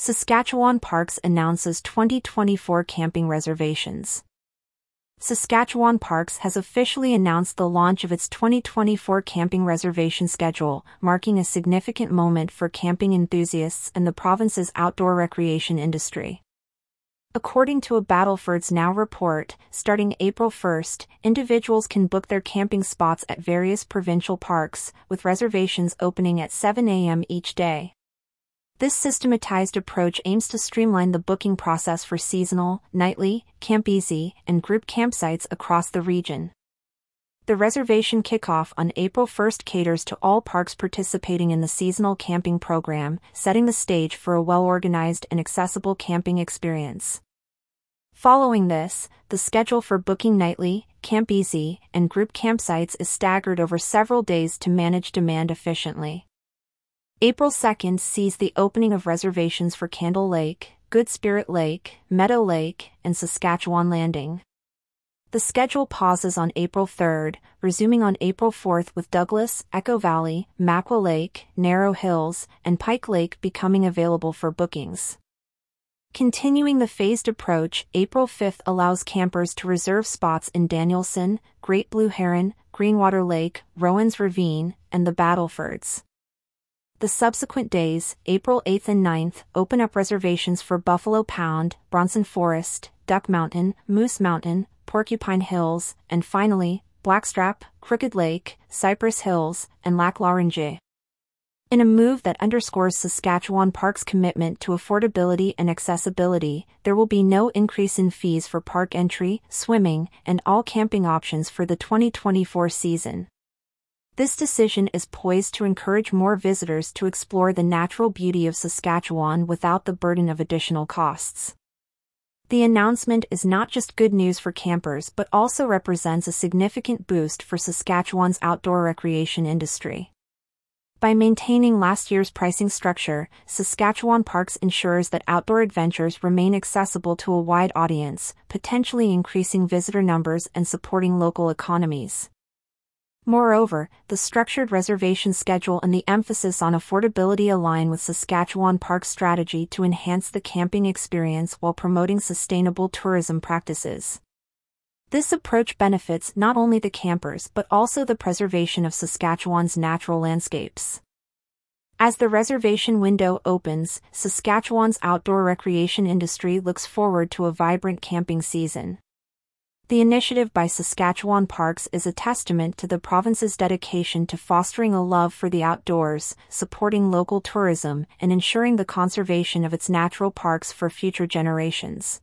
Saskatchewan Parks announces 2024 camping reservations. Saskatchewan Parks has officially announced the launch of its 2024 camping reservation schedule, marking a significant moment for camping enthusiasts and the province's outdoor recreation industry. According to a Battleford's Now report, starting April 1st, individuals can book their camping spots at various provincial parks, with reservations opening at 7 a.m. each day. This systematized approach aims to streamline the booking process for seasonal, nightly, Camp Easy, and group campsites across the region. The reservation kickoff on April 1st caters to all parks participating in the seasonal camping program, setting the stage for a well organized and accessible camping experience. Following this, the schedule for booking nightly, Camp Easy, and group campsites is staggered over several days to manage demand efficiently. April 2nd sees the opening of reservations for Candle Lake, Good Spirit Lake, Meadow Lake, and Saskatchewan Landing. The schedule pauses on April 3rd, resuming on April 4th with Douglas, Echo Valley, Makwa Lake, Narrow Hills, and Pike Lake becoming available for bookings. Continuing the phased approach, April 5th allows campers to reserve spots in Danielson, Great Blue Heron, Greenwater Lake, Rowan's Ravine, and the Battlefords. The subsequent days, April 8th and 9th, open up reservations for Buffalo Pound, Bronson Forest, Duck Mountain, Moose Mountain, Porcupine Hills, and finally, Blackstrap, Crooked Lake, Cypress Hills, and Lac La Ronge. In a move that underscores Saskatchewan Park's commitment to affordability and accessibility, there will be no increase in fees for park entry, swimming, and all camping options for the 2024 season. This decision is poised to encourage more visitors to explore the natural beauty of Saskatchewan without the burden of additional costs. The announcement is not just good news for campers but also represents a significant boost for Saskatchewan's outdoor recreation industry. By maintaining last year's pricing structure, Saskatchewan Parks ensures that outdoor adventures remain accessible to a wide audience, potentially increasing visitor numbers and supporting local economies. Moreover, the structured reservation schedule and the emphasis on affordability align with Saskatchewan Park's strategy to enhance the camping experience while promoting sustainable tourism practices. This approach benefits not only the campers but also the preservation of Saskatchewan's natural landscapes. As the reservation window opens, Saskatchewan's outdoor recreation industry looks forward to a vibrant camping season. The initiative by Saskatchewan Parks is a testament to the province's dedication to fostering a love for the outdoors, supporting local tourism, and ensuring the conservation of its natural parks for future generations.